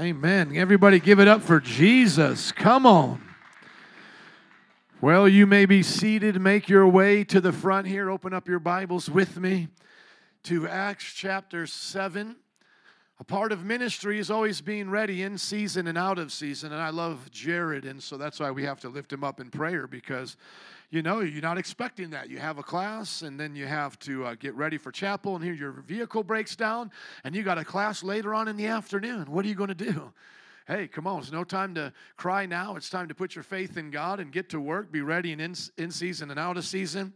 Amen. Everybody give it up for Jesus. Come on. Well, you may be seated. Make your way to the front here. Open up your Bibles with me to Acts chapter 7. A part of ministry is always being ready in season and out of season. And I love Jared, and so that's why we have to lift him up in prayer because you know, you're not expecting that. You have a class, and then you have to uh, get ready for chapel, and here your vehicle breaks down, and you got a class later on in the afternoon. What are you going to do? Hey, come on, it's no time to cry now. It's time to put your faith in God and get to work, be ready and in, in season and out of season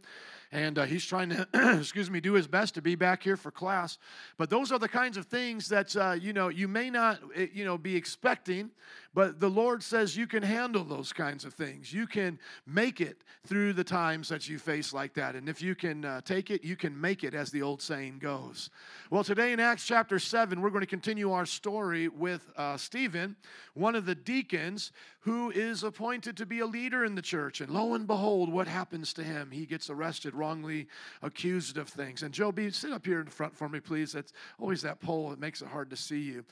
and uh, he's trying to excuse me do his best to be back here for class. But those are the kinds of things that uh, you know you may not eh, you know be expecting but the Lord says you can handle those kinds of things. You can make it through the times that you face like that. And if you can uh, take it, you can make it, as the old saying goes. Well, today in Acts chapter 7, we're going to continue our story with uh, Stephen, one of the deacons who is appointed to be a leader in the church. And lo and behold, what happens to him? He gets arrested, wrongly accused of things. And Joe B, sit up here in front for me, please. It's always that pole, that makes it hard to see you.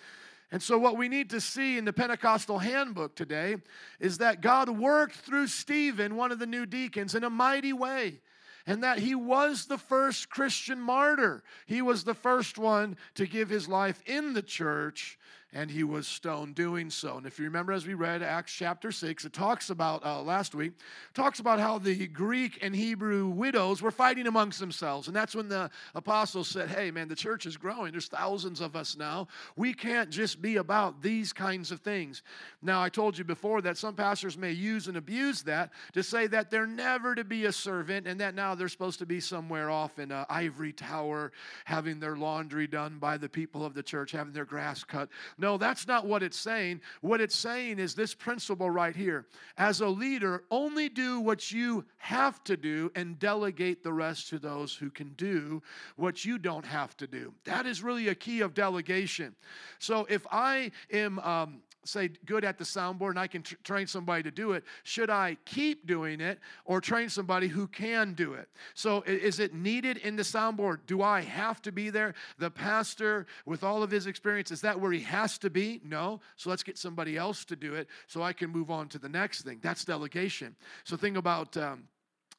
And so, what we need to see in the Pentecostal handbook today is that God worked through Stephen, one of the new deacons, in a mighty way. And that he was the first Christian martyr. He was the first one to give his life in the church and he was stoned doing so. And if you remember, as we read Acts chapter 6, it talks about, uh, last week, talks about how the Greek and Hebrew widows were fighting amongst themselves. And that's when the apostles said, hey, man, the church is growing. There's thousands of us now. We can't just be about these kinds of things. Now, I told you before that some pastors may use and abuse that to say that they're never to be a servant and that now they're supposed to be somewhere off in an ivory tower having their laundry done by the people of the church, having their grass cut. No, that's not what it's saying. What it's saying is this principle right here. As a leader, only do what you have to do and delegate the rest to those who can do what you don't have to do. That is really a key of delegation. So if I am um, say good at the soundboard and I can tr- train somebody to do it, should I keep doing it or train somebody who can do it? So is it needed in the soundboard? Do I have to be there? The pastor with all of his experience, is that where he has to be? No. So let's get somebody else to do it so I can move on to the next thing. That's delegation. So think about um,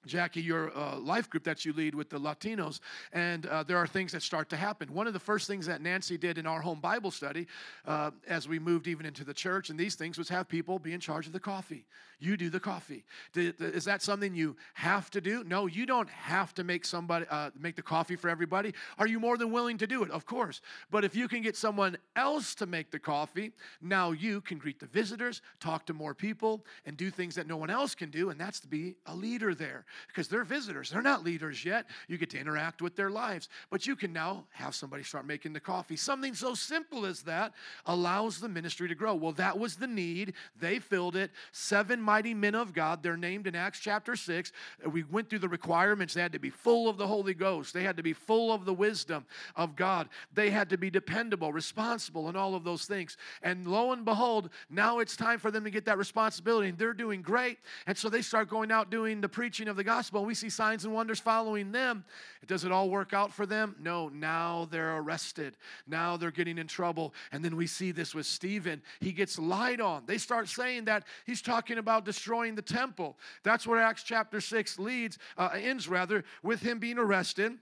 Jackie, your uh, life group that you lead with the Latinos, and uh, there are things that start to happen. One of the first things that Nancy did in our home Bible study, uh, as we moved even into the church and these things, was have people be in charge of the coffee. You do the coffee. Is that something you have to do? No, you don't have to make somebody uh, make the coffee for everybody. Are you more than willing to do it? Of course. But if you can get someone else to make the coffee, now you can greet the visitors, talk to more people, and do things that no one else can do, and that's to be a leader there because they're visitors. They're not leaders yet. You get to interact with their lives. But you can now have somebody start making the coffee. Something so simple as that allows the ministry to grow. Well, that was the need. They filled it. Seven mighty men of God, they're named in Acts chapter 6. We went through the requirements. They had to be full of the Holy Ghost, they had to be full of the wisdom of God, they had to be dependable, responsible, and all of those things. And lo and behold, now it's time for them to get that responsibility. And they're doing great. And so they start going out doing the preaching of the gospel, and we see signs and wonders following them. Does it all work out for them? No, now they're arrested. Now they're getting in trouble. And then we see this with Stephen. He gets lied on. They start saying that he's talking about destroying the temple. That's where Acts chapter 6 leads, uh, ends rather, with him being arrested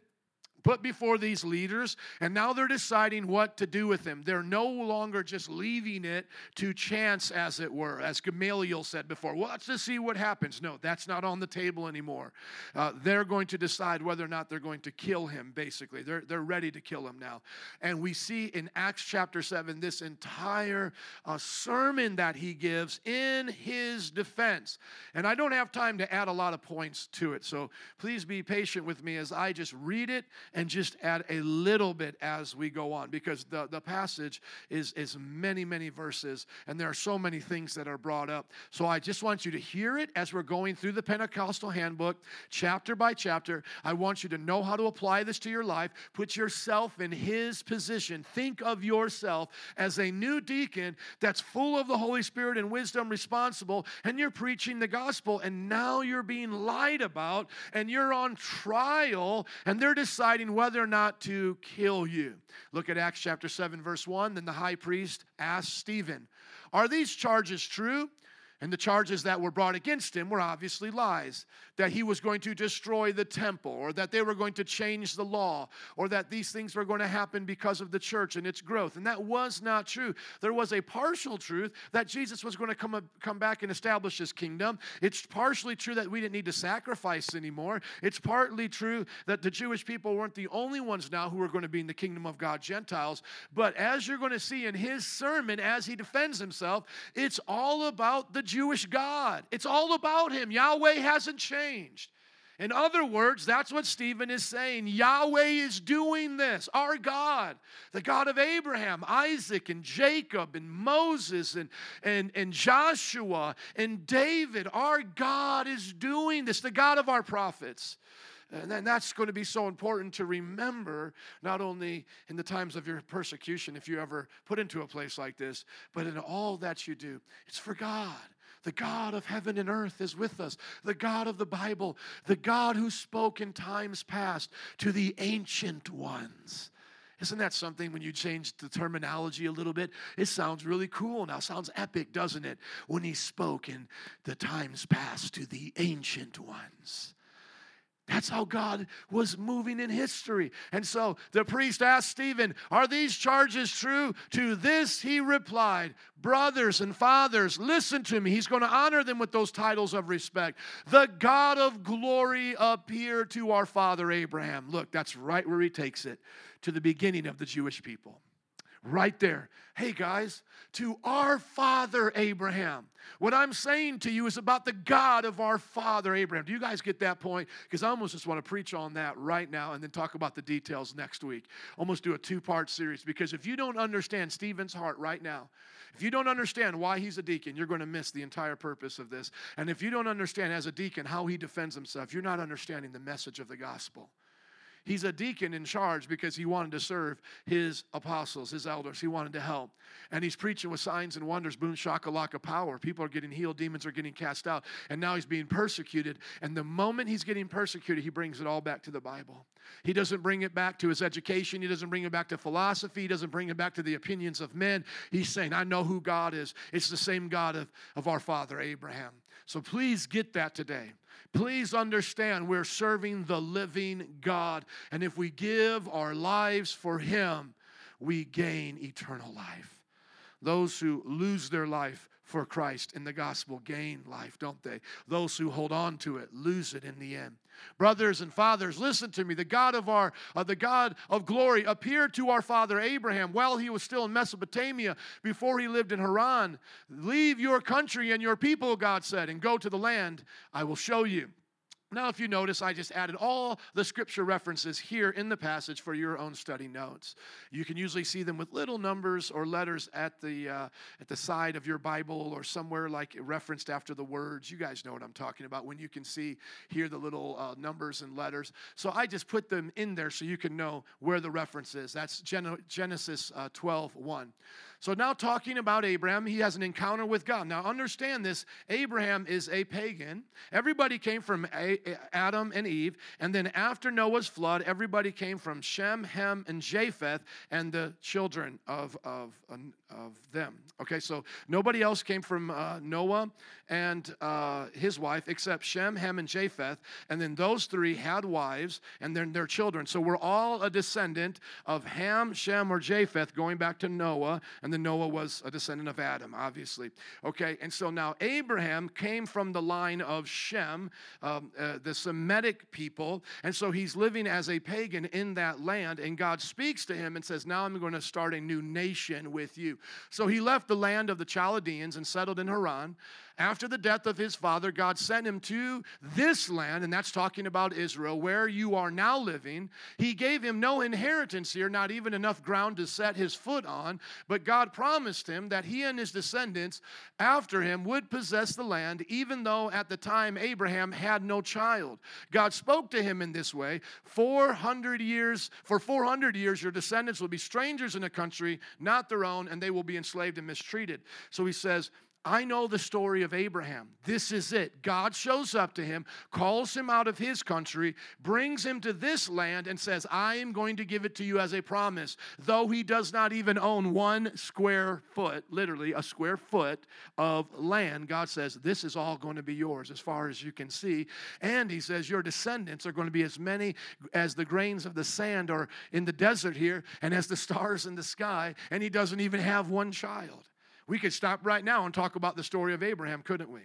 put before these leaders, and now they're deciding what to do with him. They're no longer just leaving it to chance, as it were, as Gamaliel said before. Well, let's just see what happens. No, that's not on the table anymore. Uh, they're going to decide whether or not they're going to kill him, basically. They're, they're ready to kill him now. And we see in Acts chapter 7 this entire uh, sermon that he gives in his defense. And I don't have time to add a lot of points to it, so please be patient with me as I just read it and just add a little bit as we go on because the, the passage is, is many, many verses and there are so many things that are brought up. So I just want you to hear it as we're going through the Pentecostal handbook, chapter by chapter. I want you to know how to apply this to your life. Put yourself in his position. Think of yourself as a new deacon that's full of the Holy Spirit and wisdom, responsible, and you're preaching the gospel, and now you're being lied about and you're on trial, and they're deciding deciding whether or not to kill you. Look at Acts chapter 7, verse 1. Then the high priest asked Stephen, Are these charges true? And the charges that were brought against him were obviously lies that he was going to destroy the temple, or that they were going to change the law, or that these things were going to happen because of the church and its growth. And that was not true. There was a partial truth that Jesus was going to come, come back and establish his kingdom. It's partially true that we didn't need to sacrifice anymore. It's partly true that the Jewish people weren't the only ones now who were going to be in the kingdom of God, Gentiles. But as you're going to see in his sermon, as he defends himself, it's all about the Jewish God. It's all about Him. Yahweh hasn't changed. In other words, that's what Stephen is saying. Yahweh is doing this. Our God, the God of Abraham, Isaac, and Jacob, and Moses, and, and, and Joshua, and David, our God is doing this, the God of our prophets. And then that's going to be so important to remember, not only in the times of your persecution, if you ever put into a place like this, but in all that you do. It's for God. The God of heaven and earth is with us. The God of the Bible, the God who spoke in times past to the ancient ones. Isn't that something when you change the terminology a little bit? It sounds really cool now. Sounds epic, doesn't it? When he spoke in the times past to the ancient ones. That's how God was moving in history. And so the priest asked Stephen, Are these charges true? To this he replied, Brothers and fathers, listen to me. He's going to honor them with those titles of respect. The God of glory appeared to our father Abraham. Look, that's right where he takes it to the beginning of the Jewish people right there. Hey guys, to our father Abraham. What I'm saying to you is about the God of our father Abraham. Do you guys get that point? Because I almost just want to preach on that right now and then talk about the details next week. Almost do a two part series. Because if you don't understand Stephen's heart right now, if you don't understand why he's a deacon, you're going to miss the entire purpose of this. And if you don't understand as a deacon how he defends himself, you're not understanding the message of the gospel. He's a deacon in charge because he wanted to serve his apostles, his elders. He wanted to help. And he's preaching with signs and wonders, boom, shakalaka power. People are getting healed, demons are getting cast out. And now he's being persecuted. And the moment he's getting persecuted, he brings it all back to the Bible. He doesn't bring it back to his education. He doesn't bring it back to philosophy. He doesn't bring it back to the opinions of men. He's saying, I know who God is. It's the same God of, of our father Abraham. So please get that today. Please understand we're serving the living God. And if we give our lives for Him, we gain eternal life. Those who lose their life for Christ in the gospel gain life, don't they? Those who hold on to it lose it in the end. Brothers and fathers, listen to me. The God of our uh, the God of glory appeared to our father Abraham while he was still in Mesopotamia before he lived in Haran. Leave your country and your people, God said, and go to the land I will show you. Now, if you notice, I just added all the scripture references here in the passage for your own study notes. You can usually see them with little numbers or letters at the uh, at the side of your Bible or somewhere like referenced after the words. You guys know what I'm talking about when you can see here the little uh, numbers and letters. So I just put them in there so you can know where the reference is. That's Genesis uh, 12 1. So now talking about Abraham, he has an encounter with God. Now understand this Abraham is a pagan. Everybody came from Adam and Eve. And then after Noah's flood, everybody came from Shem, Ham, and Japheth and the children of, of, of them. Okay, so nobody else came from uh, Noah and uh, his wife except Shem, Ham, and Japheth. And then those three had wives and then their children. So we're all a descendant of Ham, Shem, or Japheth going back to Noah. And then Noah was a descendant of Adam, obviously. Okay, and so now Abraham came from the line of Shem, um, uh, the Semitic people, and so he's living as a pagan in that land, and God speaks to him and says, Now I'm going to start a new nation with you. So he left the land of the Chaldeans and settled in Haran. After the death of his father, God sent him to this land, and that's talking about Israel, where you are now living. He gave him no inheritance here, not even enough ground to set his foot on, but God promised him that he and his descendants after him would possess the land, even though at the time Abraham had no child. God spoke to him in this way 400 years, for 400 years, your descendants will be strangers in a country not their own, and they will be enslaved and mistreated. So he says, I know the story of Abraham. This is it. God shows up to him, calls him out of his country, brings him to this land, and says, I am going to give it to you as a promise. Though he does not even own one square foot, literally a square foot of land, God says, This is all going to be yours as far as you can see. And he says, Your descendants are going to be as many as the grains of the sand or in the desert here, and as the stars in the sky. And he doesn't even have one child. We could stop right now and talk about the story of Abraham, couldn't we?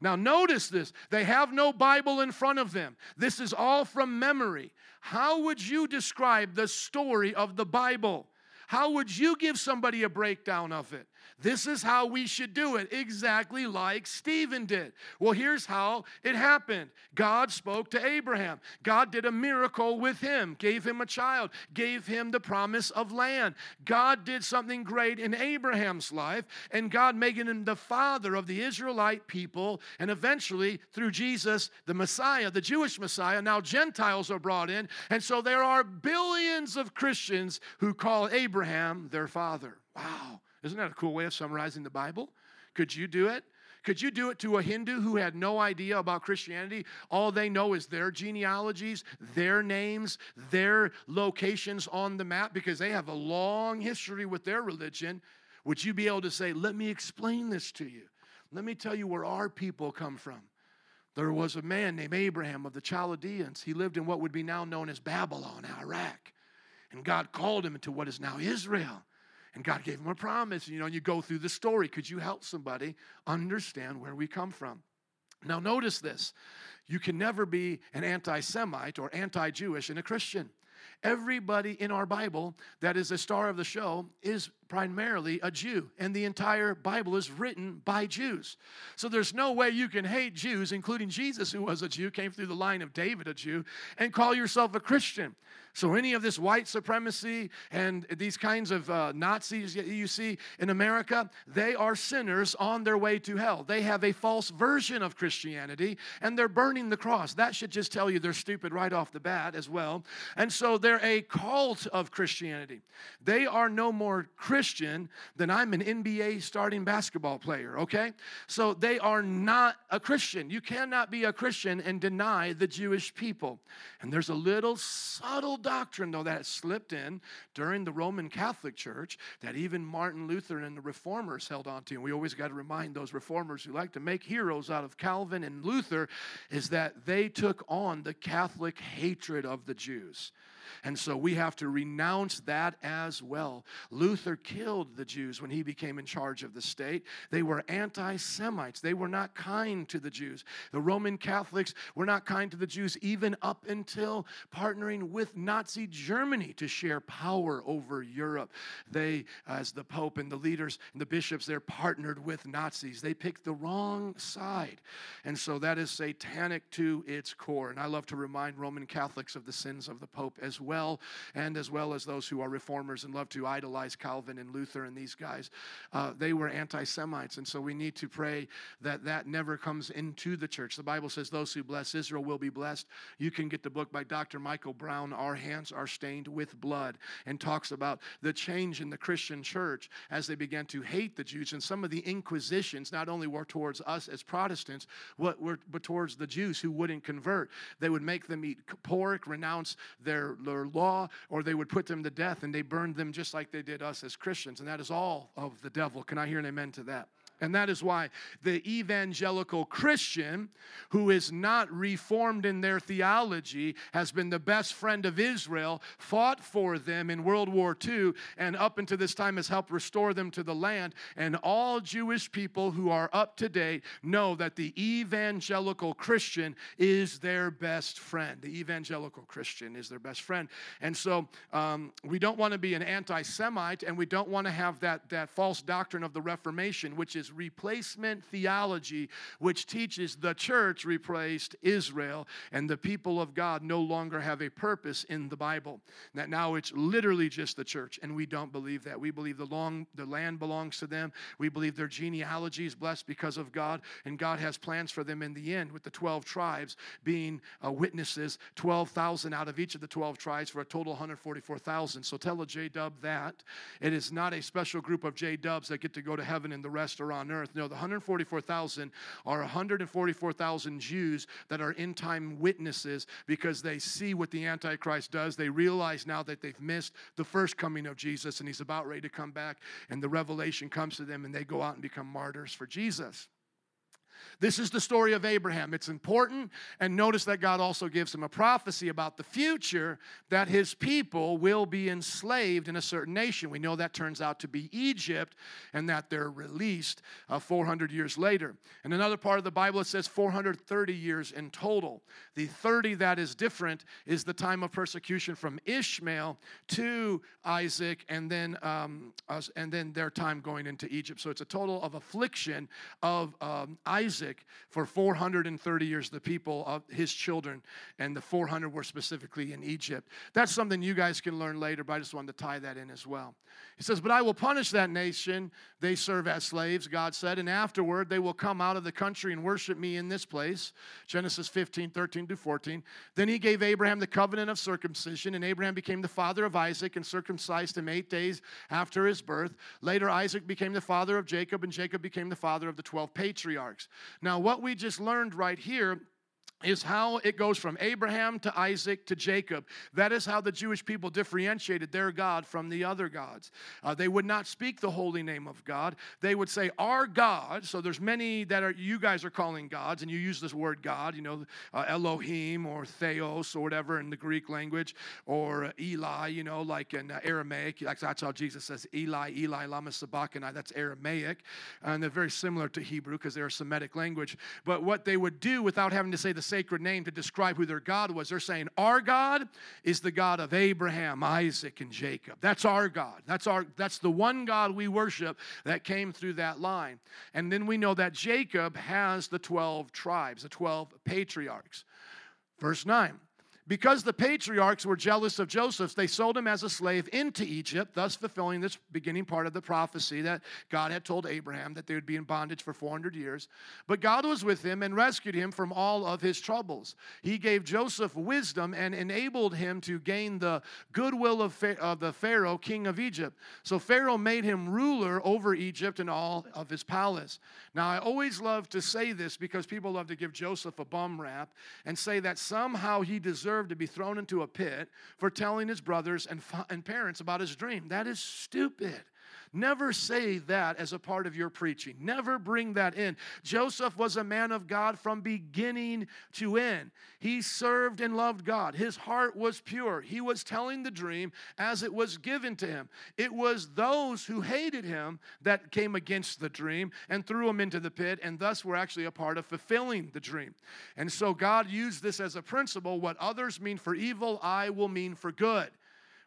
Now, notice this. They have no Bible in front of them. This is all from memory. How would you describe the story of the Bible? How would you give somebody a breakdown of it? This is how we should do it, exactly like Stephen did. Well, here's how it happened God spoke to Abraham. God did a miracle with him, gave him a child, gave him the promise of land. God did something great in Abraham's life, and God making him the father of the Israelite people, and eventually through Jesus, the Messiah, the Jewish Messiah, now Gentiles are brought in. And so there are billions of Christians who call Abraham their father. Wow. Isn't that a cool way of summarizing the Bible? Could you do it? Could you do it to a Hindu who had no idea about Christianity? All they know is their genealogies, their names, their locations on the map because they have a long history with their religion. Would you be able to say, Let me explain this to you? Let me tell you where our people come from. There was a man named Abraham of the Chaldeans. He lived in what would be now known as Babylon, Iraq. And God called him into what is now Israel. And God gave him a promise. You know, and you go through the story. Could you help somebody understand where we come from? Now, notice this you can never be an anti Semite or anti Jewish and a Christian. Everybody in our Bible that is a star of the show is primarily a Jew, and the entire Bible is written by Jews. So there's no way you can hate Jews, including Jesus, who was a Jew, came through the line of David, a Jew, and call yourself a Christian. So, any of this white supremacy and these kinds of uh, Nazis you see in America, they are sinners on their way to hell. They have a false version of Christianity and they're burning the cross. That should just tell you they're stupid right off the bat as well. And so, they're a cult of Christianity. They are no more than I'm an NBA starting basketball player, okay? So, they are not a Christian. You cannot be a Christian and deny the Jewish people. And there's a little subtle doctrine, though, that slipped in during the Roman Catholic Church that even Martin Luther and the reformers held on to. And we always got to remind those reformers who like to make heroes out of Calvin and Luther is that they took on the Catholic hatred of the Jews. And so we have to renounce that as well. Luther killed the Jews when he became in charge of the state. They were anti Semites, they were not kind to the Jews. The Roman Catholics were not kind to the Jews even up until partnering with Nazi Germany to share power over Europe. They, as the Pope and the leaders and the bishops there, partnered with Nazis. They picked the wrong side. And so that is satanic to its core. And I love to remind Roman Catholics of the sins of the Pope as well, and as well as those who are reformers and love to idolize Calvin and Luther and these guys. Uh, they were anti Semites, and so we need to pray that that never comes into the church. The Bible says, Those who bless Israel will be blessed. You can get the book by Dr. Michael Brown, Our Hands Are Stained with Blood, and talks about the change in the Christian church as they began to hate the Jews. And some of the inquisitions not only were towards us as Protestants, but towards the Jews who wouldn't convert. They would make them eat pork, renounce their their law, or they would put them to death and they burned them just like they did us as Christians. And that is all of the devil. Can I hear an amen to that? And that is why the evangelical Christian, who is not reformed in their theology, has been the best friend of Israel, fought for them in World War II, and up until this time has helped restore them to the land. And all Jewish people who are up to date know that the evangelical Christian is their best friend. The evangelical Christian is their best friend. And so um, we don't want to be an anti Semite, and we don't want to have that, that false doctrine of the Reformation, which is replacement theology, which teaches the church replaced Israel and the people of God no longer have a purpose in the Bible. That now it's literally just the church, and we don't believe that. We believe the, long, the land belongs to them. We believe their genealogy is blessed because of God, and God has plans for them in the end, with the 12 tribes being uh, witnesses, 12,000 out of each of the 12 tribes for a total 144,000. So tell a J Dub that. It is not a special group of J Dubs that get to go to heaven and the rest are are on earth. No, the 144,000 are 144,000 Jews that are in time witnesses because they see what the Antichrist does. They realize now that they've missed the first coming of Jesus and he's about ready to come back, and the revelation comes to them and they go out and become martyrs for Jesus. This is the story of Abraham. It's important, and notice that God also gives him a prophecy about the future that his people will be enslaved in a certain nation. We know that turns out to be Egypt, and that they're released uh, 400 years later. In another part of the Bible, it says 430 years in total. The 30 that is different is the time of persecution from Ishmael to Isaac, and then um, and then their time going into Egypt. So it's a total of affliction of um, Isaac Isaac for 430 years, the people of his children, and the 400 were specifically in Egypt. That's something you guys can learn later, but I just wanted to tie that in as well. He says, But I will punish that nation they serve as slaves, God said, and afterward they will come out of the country and worship me in this place. Genesis 15, 13 to 14. Then he gave Abraham the covenant of circumcision, and Abraham became the father of Isaac and circumcised him eight days after his birth. Later, Isaac became the father of Jacob, and Jacob became the father of the 12 patriarchs. Now, what we just learned right here is how it goes from Abraham to Isaac to Jacob. That is how the Jewish people differentiated their God from the other gods. Uh, they would not speak the holy name of God. They would say, Our God. So there's many that are you guys are calling gods, and you use this word God, you know, uh, Elohim or Theos or whatever in the Greek language, or Eli, you know, like in Aramaic. That's how Jesus says, Eli, Eli, lama sabachthani. That's Aramaic. And they're very similar to Hebrew because they're a Semitic language. But what they would do without having to say the sacred name to describe who their God was. They're saying, Our God is the God of Abraham, Isaac, and Jacob. That's our God. That's, our, that's the one God we worship that came through that line. And then we know that Jacob has the 12 tribes, the 12 patriarchs. Verse 9 because the patriarchs were jealous of Joseph, they sold him as a slave into Egypt, thus fulfilling this beginning part of the prophecy that God had told Abraham that they would be in bondage for 400 years. But God was with him and rescued him from all of his troubles. He gave Joseph wisdom and enabled him to gain the goodwill of, of the Pharaoh, king of Egypt. So Pharaoh made him ruler over Egypt and all of his palace. Now, I always love to say this because people love to give Joseph a bum rap and say that somehow he to be thrown into a pit for telling his brothers and, and parents about his dream. That is stupid. Never say that as a part of your preaching. Never bring that in. Joseph was a man of God from beginning to end. He served and loved God. His heart was pure. He was telling the dream as it was given to him. It was those who hated him that came against the dream and threw him into the pit, and thus were actually a part of fulfilling the dream. And so God used this as a principle what others mean for evil, I will mean for good.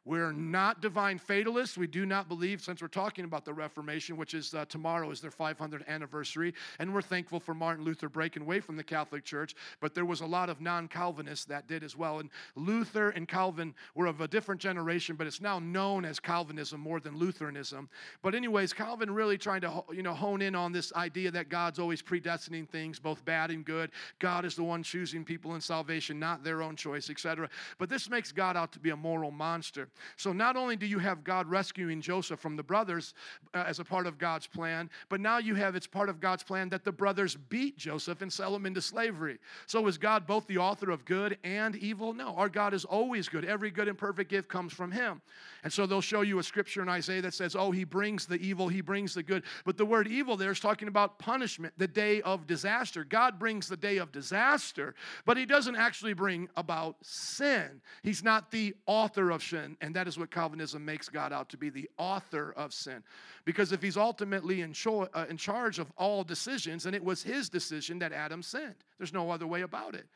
We're not divine fatalists. We do not believe, since we're talking about the Reformation, which is uh, tomorrow is their 500th anniversary, and we're thankful for Martin Luther breaking away from the Catholic Church. But there was a lot of non-Calvinists that did as well. And Luther and Calvin were of a different generation, but it's now known as Calvinism more than Lutheranism. But anyways, Calvin really trying to you know hone in on this idea that God's always predestining things, both bad and good. God is the one choosing people in salvation, not their own choice, etc. But this makes God out to be a moral monster. So not only do you have God rescuing Joseph from the brothers uh, as a part of God's plan, but now you have it's part of God's plan that the brothers beat Joseph and sell him into slavery. So is God both the author of good and evil? No, our God is always good. Every good and perfect gift comes from him. And so they'll show you a scripture in Isaiah that says, "Oh, he brings the evil, he brings the good." But the word evil there is talking about punishment, the day of disaster. God brings the day of disaster, but he doesn't actually bring about sin. He's not the author of sin and that is what Calvinism makes God out to be the author of sin. Because if he's ultimately in, cho- uh, in charge of all decisions, and it was his decision that Adam sinned, there's no other way about it.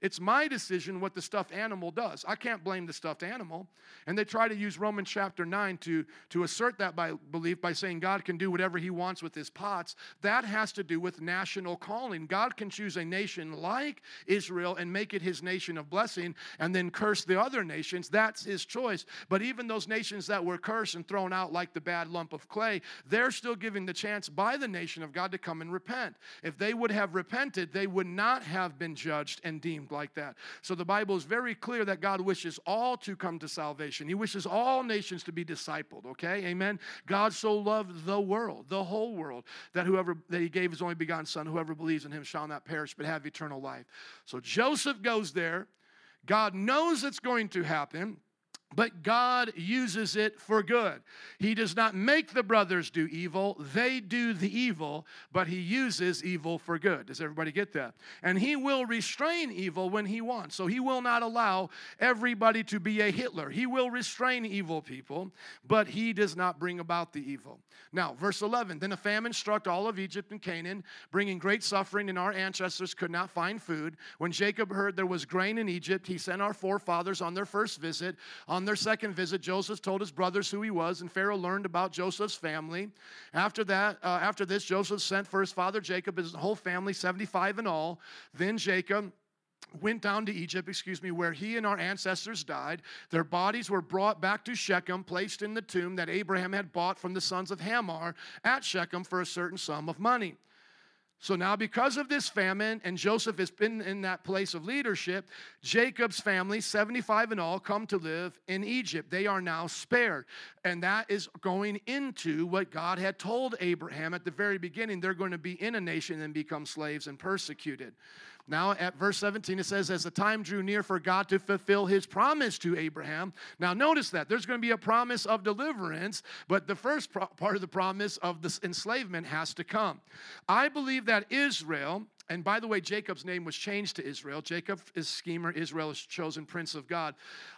It's my decision what the stuffed animal does. I can't blame the stuffed animal. And they try to use Romans chapter 9 to, to assert that by belief by saying God can do whatever he wants with his pots. That has to do with national calling. God can choose a nation like Israel and make it his nation of blessing and then curse the other nations. That's his choice. But even those nations that were cursed and thrown out like the bad lump of clay, they're still giving the chance by the nation of God to come and repent. If they would have repented, they would not have been judged and deemed like that. So the Bible is very clear that God wishes all to come to salvation. He wishes all nations to be discipled, okay? Amen. God so loved the world, the whole world, that whoever that he gave his only begotten son, whoever believes in him shall not perish but have eternal life. So Joseph goes there. God knows it's going to happen. But God uses it for good. He does not make the brothers do evil, they do the evil, but He uses evil for good. Does everybody get that? And He will restrain evil when He wants. So He will not allow everybody to be a Hitler. He will restrain evil people, but He does not bring about the evil. Now, verse 11 Then a famine struck all of Egypt and Canaan, bringing great suffering, and our ancestors could not find food. When Jacob heard there was grain in Egypt, he sent our forefathers on their first visit. On their second visit, Joseph told his brothers who he was, and Pharaoh learned about Joseph's family. After that, uh, after this, Joseph sent for his father Jacob, his whole family, 75 in all. Then Jacob went down to Egypt, excuse me, where he and our ancestors died. Their bodies were brought back to Shechem, placed in the tomb that Abraham had bought from the sons of Hamor at Shechem for a certain sum of money. So now, because of this famine, and Joseph has been in that place of leadership, Jacob's family, 75 in all, come to live in Egypt. They are now spared. And that is going into what God had told Abraham at the very beginning. They're going to be in a nation and become slaves and persecuted. Now, at verse 17, it says, As the time drew near for God to fulfill his promise to Abraham. Now, notice that there's going to be a promise of deliverance, but the first pro- part of the promise of this enslavement has to come. I believe that Israel and by the way, Jacob's name was changed to Israel. Jacob is schemer, Israel is chosen prince of God.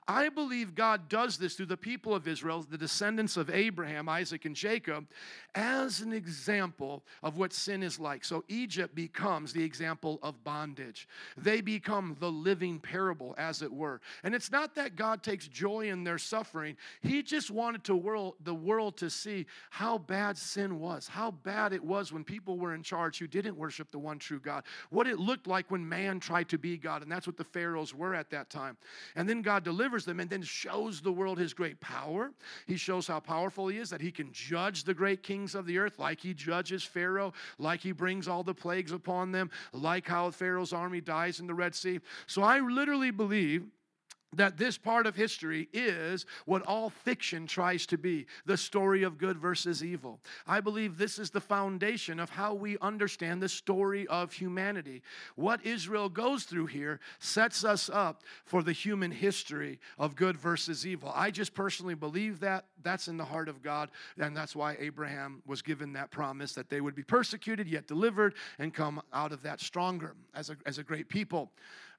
I believe God does this through the people of Israel, the descendants of Abraham, Isaac, and Jacob, as an example of what sin is like. So Egypt becomes the example of bondage. They become the living parable, as it were. And it's not that God takes joy in their suffering, He just wanted to world, the world to see how bad sin was, how bad it was when people were in charge who didn't worship the one true God, what it looked like when man tried to be God. And that's what the Pharaohs were at that time. And then God delivers them and then shows the world His great power. He shows how powerful He is, that He can judge the great kings of the earth, like he judges Pharaoh, like he brings all the plagues upon them, like how Pharaoh's army dies in the Red Sea. So I literally believe that this part of history is what all fiction tries to be the story of good versus evil. I believe this is the foundation of how we understand the story of humanity. What Israel goes through here sets us up for the human history of good versus evil. I just personally believe that. That's in the heart of God, and that's why Abraham was given that promise that they would be persecuted yet delivered and come out of that stronger as a, as a great people.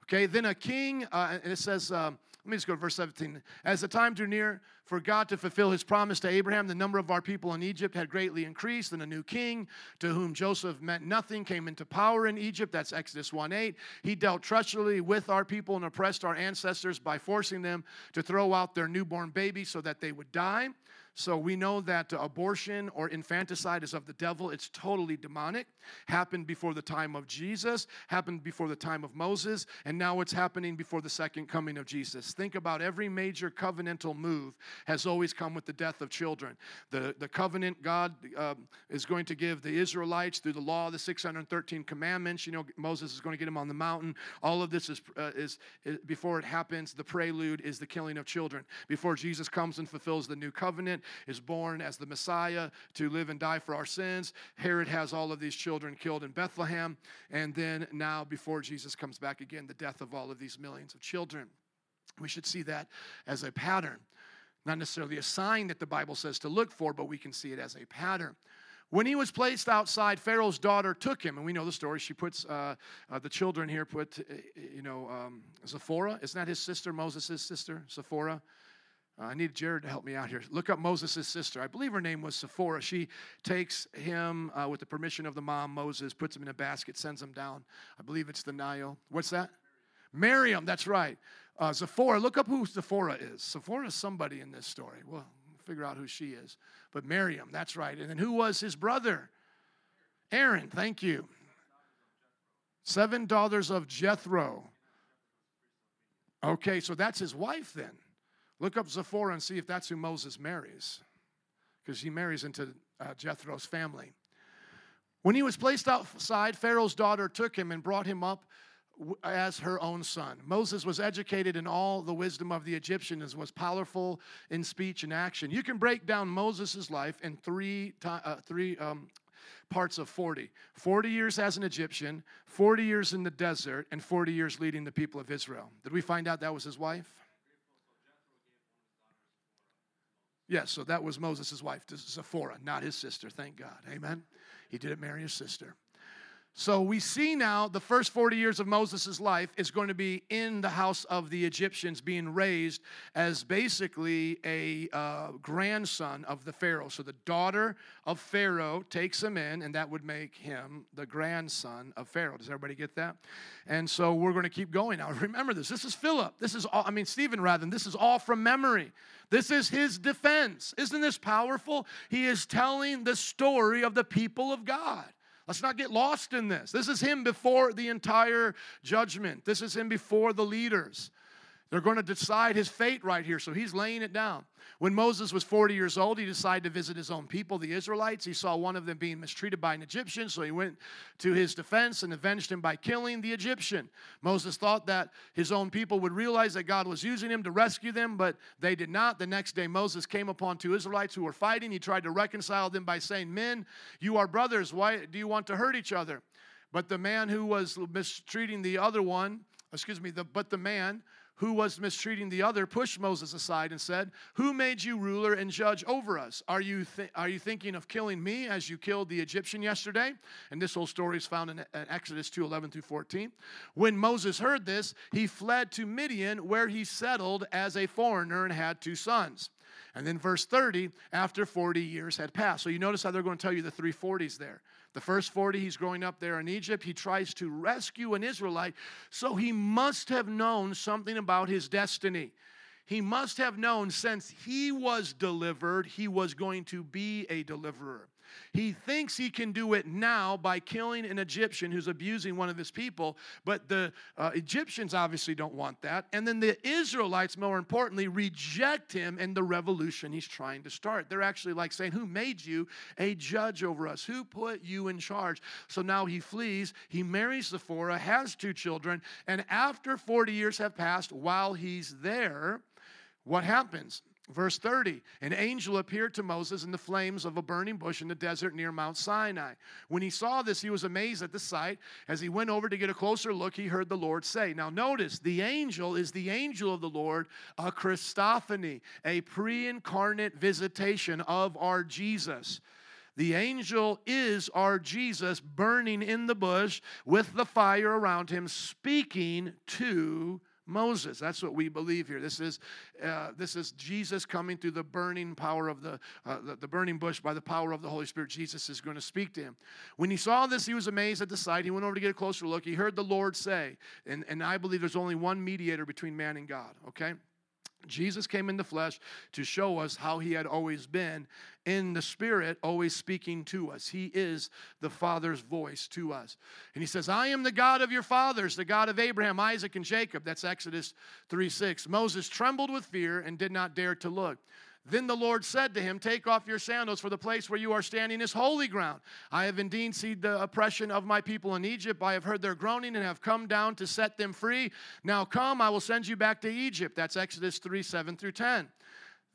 Okay, then a king, uh, and it says, um, let me just go to verse 17. As the time drew near for God to fulfill his promise to Abraham, the number of our people in Egypt had greatly increased, and a new king, to whom Joseph meant nothing, came into power in Egypt. That's Exodus 1 8. He dealt treacherously with our people and oppressed our ancestors by forcing them to throw out their newborn babies so that they would die. So we know that abortion or infanticide is of the devil. It's totally demonic. Happened before the time of Jesus, happened before the time of Moses, and now it's happening before the second coming of Jesus. Think about every major covenantal move has always come with the death of children. The, the covenant God uh, is going to give the Israelites through the law, the 613 commandments. You know, Moses is going to get them on the mountain. All of this is, uh, is, is before it happens, the prelude is the killing of children. Before Jesus comes and fulfills the new covenant, is born as the Messiah to live and die for our sins. Herod has all of these children killed in Bethlehem. And then now, before Jesus comes back again, the death of all of these millions of children. We should see that as a pattern. Not necessarily a sign that the Bible says to look for, but we can see it as a pattern. When he was placed outside, Pharaoh's daughter took him, and we know the story. She puts uh, uh, the children here. Put uh, you know um, Zipporah. Isn't that his sister, Moses' sister, Zipporah? Uh, I need Jared to help me out here. Look up Moses' sister. I believe her name was Sephora. She takes him uh, with the permission of the mom, Moses, puts him in a basket, sends him down. I believe it's the Nile. What's that? Miriam, that's right. Uh, Sephora, look up who Sephora is. Sephora is somebody in this story. Well, figure out who she is. But Miriam, that's right. And then who was his brother? Aaron, thank you. Seven daughters of Jethro. Okay, so that's his wife then. Look up Zipporah and see if that's who Moses marries, because he marries into uh, Jethro's family. When he was placed outside, Pharaoh's daughter took him and brought him up as her own son. Moses was educated in all the wisdom of the Egyptians, was powerful in speech and action. You can break down Moses' life in three, uh, three um, parts of 40 40 years as an Egyptian, 40 years in the desert, and 40 years leading the people of Israel. Did we find out that was his wife? Yes, so that was Moses' wife, Zipporah, not his sister, thank God. Amen. He didn't marry his sister. So we see now the first 40 years of Moses' life is going to be in the house of the Egyptians, being raised as basically a uh, grandson of the Pharaoh. So the daughter of Pharaoh takes him in, and that would make him the grandson of Pharaoh. Does everybody get that? And so we're going to keep going now. Remember this. This is Philip. This is all, I mean, Stephen, rather, this is all from memory. This is his defense. Isn't this powerful? He is telling the story of the people of God. Let's not get lost in this. This is him before the entire judgment. This is him before the leaders. They're going to decide his fate right here. So he's laying it down. When Moses was 40 years old, he decided to visit his own people, the Israelites. He saw one of them being mistreated by an Egyptian, so he went to his defense and avenged him by killing the Egyptian. Moses thought that his own people would realize that God was using him to rescue them, but they did not. The next day, Moses came upon two Israelites who were fighting. He tried to reconcile them by saying, Men, you are brothers. Why do you want to hurt each other? But the man who was mistreating the other one, excuse me, the, but the man who was mistreating the other, pushed Moses aside and said, Who made you ruler and judge over us? Are you, th- are you thinking of killing me as you killed the Egyptian yesterday? And this whole story is found in, in Exodus 2 11 through 14. When Moses heard this, he fled to Midian, where he settled as a foreigner and had two sons. And then verse 30, after 40 years had passed. So you notice how they're going to tell you the three 40s there. The first 40, he's growing up there in Egypt. He tries to rescue an Israelite, so he must have known something about his destiny. He must have known since he was delivered, he was going to be a deliverer. He thinks he can do it now by killing an Egyptian who's abusing one of his people, but the uh, Egyptians obviously don't want that. And then the Israelites, more importantly, reject him and the revolution he's trying to start. They're actually like saying, Who made you a judge over us? Who put you in charge? So now he flees. He marries Sephora, has two children, and after 40 years have passed, while he's there, what happens? Verse 30 An angel appeared to Moses in the flames of a burning bush in the desert near Mount Sinai. When he saw this, he was amazed at the sight. As he went over to get a closer look, he heard the Lord say, Now notice, the angel is the angel of the Lord, a Christophany, a pre incarnate visitation of our Jesus. The angel is our Jesus burning in the bush with the fire around him, speaking to Moses. That's what we believe here. This is, uh, this is Jesus coming through the burning power of the, uh, the, the burning bush by the power of the Holy Spirit. Jesus is going to speak to him. When he saw this, he was amazed at the sight. He went over to get a closer look. He heard the Lord say, and, and I believe there's only one mediator between man and God, okay? Jesus came in the flesh to show us how he had always been in the spirit, always speaking to us. He is the Father's voice to us. And he says, I am the God of your fathers, the God of Abraham, Isaac, and Jacob. That's Exodus 3 6. Moses trembled with fear and did not dare to look. Then the Lord said to him, Take off your sandals, for the place where you are standing is holy ground. I have indeed seen the oppression of my people in Egypt. I have heard their groaning and have come down to set them free. Now come, I will send you back to Egypt. That's Exodus 3 7 through 10.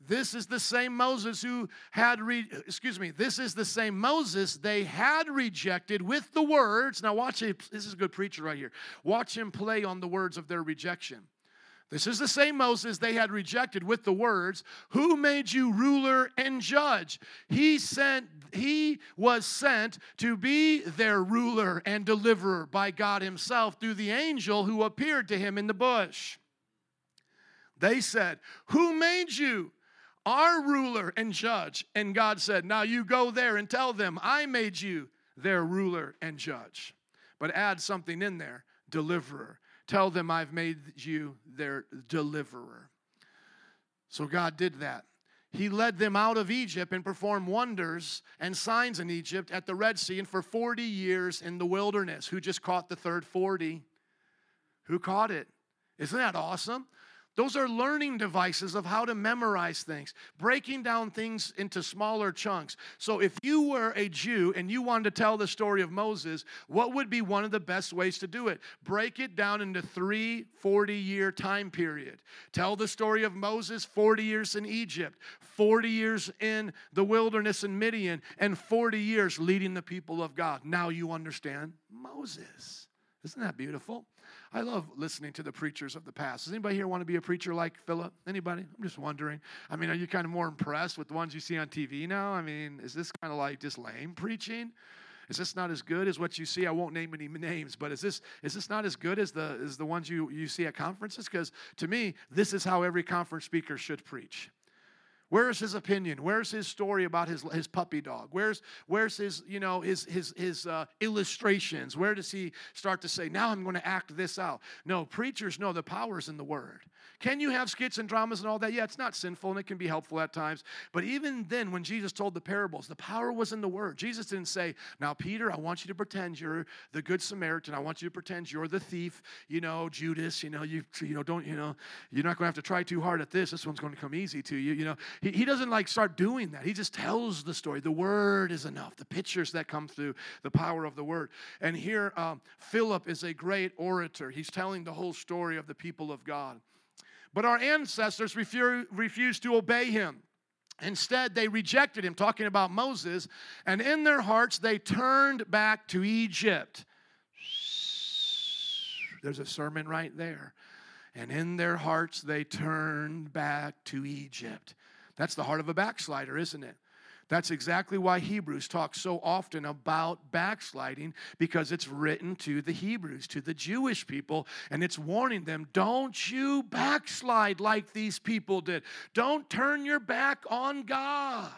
This is the same Moses who had, re- excuse me, this is the same Moses they had rejected with the words. Now, watch. This is a good preacher right here. Watch him play on the words of their rejection. This is the same Moses they had rejected with the words, Who made you ruler and judge? He sent, he was sent to be their ruler and deliverer by God Himself through the angel who appeared to him in the bush. They said, Who made you? Our ruler and judge. And God said, Now you go there and tell them, I made you their ruler and judge. But add something in there deliverer Tell them I've made you their deliverer. So God did that. He led them out of Egypt and performed wonders and signs in Egypt at the Red Sea and for 40 years in the wilderness. Who just caught the third 40? Who caught it? Isn't that awesome? Those are learning devices of how to memorize things, breaking down things into smaller chunks. So, if you were a Jew and you wanted to tell the story of Moses, what would be one of the best ways to do it? Break it down into three 40 year time period. Tell the story of Moses 40 years in Egypt, 40 years in the wilderness in Midian, and 40 years leading the people of God. Now you understand Moses. Isn't that beautiful? I love listening to the preachers of the past. Does anybody here want to be a preacher like Philip? Anybody? I'm just wondering. I mean, are you kind of more impressed with the ones you see on TV now? I mean, is this kind of like just lame preaching? Is this not as good as what you see? I won't name any names, but is this is this not as good as the as the ones you, you see at conferences? Because to me, this is how every conference speaker should preach. Where's his opinion? Where's his story about his, his puppy dog? Where's, where's his, you know, his, his, his uh, illustrations? Where does he start to say, now I'm going to act this out? No, preachers know the power's in the word. Can you have skits and dramas and all that? Yeah, it's not sinful and it can be helpful at times. But even then, when Jesus told the parables, the power was in the word. Jesus didn't say, now, Peter, I want you to pretend you're the good Samaritan. I want you to pretend you're the thief, you know, Judas, you know, you, you know, don't, you know, you're not going to have to try too hard at this. This one's going to come easy to you, you know. He, he doesn't like start doing that. He just tells the story. The word is enough. The pictures that come through the power of the word. And here, um, Philip is a great orator. He's telling the whole story of the people of God. But our ancestors refu- refused to obey him. Instead, they rejected him, talking about Moses, and in their hearts they turned back to Egypt. There's a sermon right there. And in their hearts they turned back to Egypt. That's the heart of a backslider, isn't it? That's exactly why Hebrews talks so often about backsliding because it's written to the Hebrews, to the Jewish people, and it's warning them don't you backslide like these people did. Don't turn your back on God.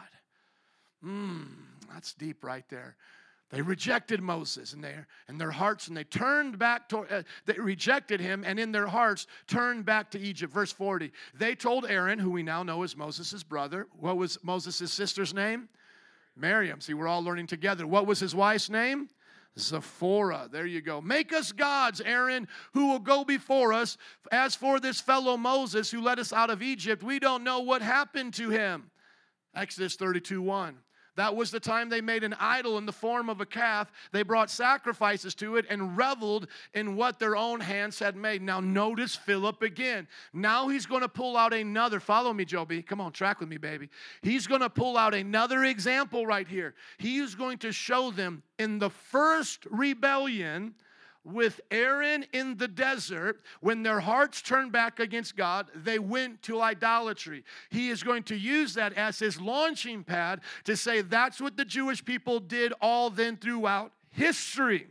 Hmm, that's deep right there. They rejected Moses in their, in their hearts and they turned back to, uh, they rejected him and in their hearts turned back to Egypt. Verse 40. They told Aaron, who we now know is Moses' brother, what was Moses' sister's name? Miriam. See, we're all learning together. What was his wife's name? Zipporah. There you go. Make us gods, Aaron, who will go before us. As for this fellow Moses who led us out of Egypt, we don't know what happened to him. Exodus 32 1. That was the time they made an idol in the form of a calf. They brought sacrifices to it and reveled in what their own hands had made. Now, notice Philip again. Now he's going to pull out another. Follow me, Joby. Come on, track with me, baby. He's going to pull out another example right here. He is going to show them in the first rebellion with Aaron in the desert, when their hearts turned back against God, they went to idolatry. He is going to use that as his launching pad to say that's what the Jewish people did all then throughout history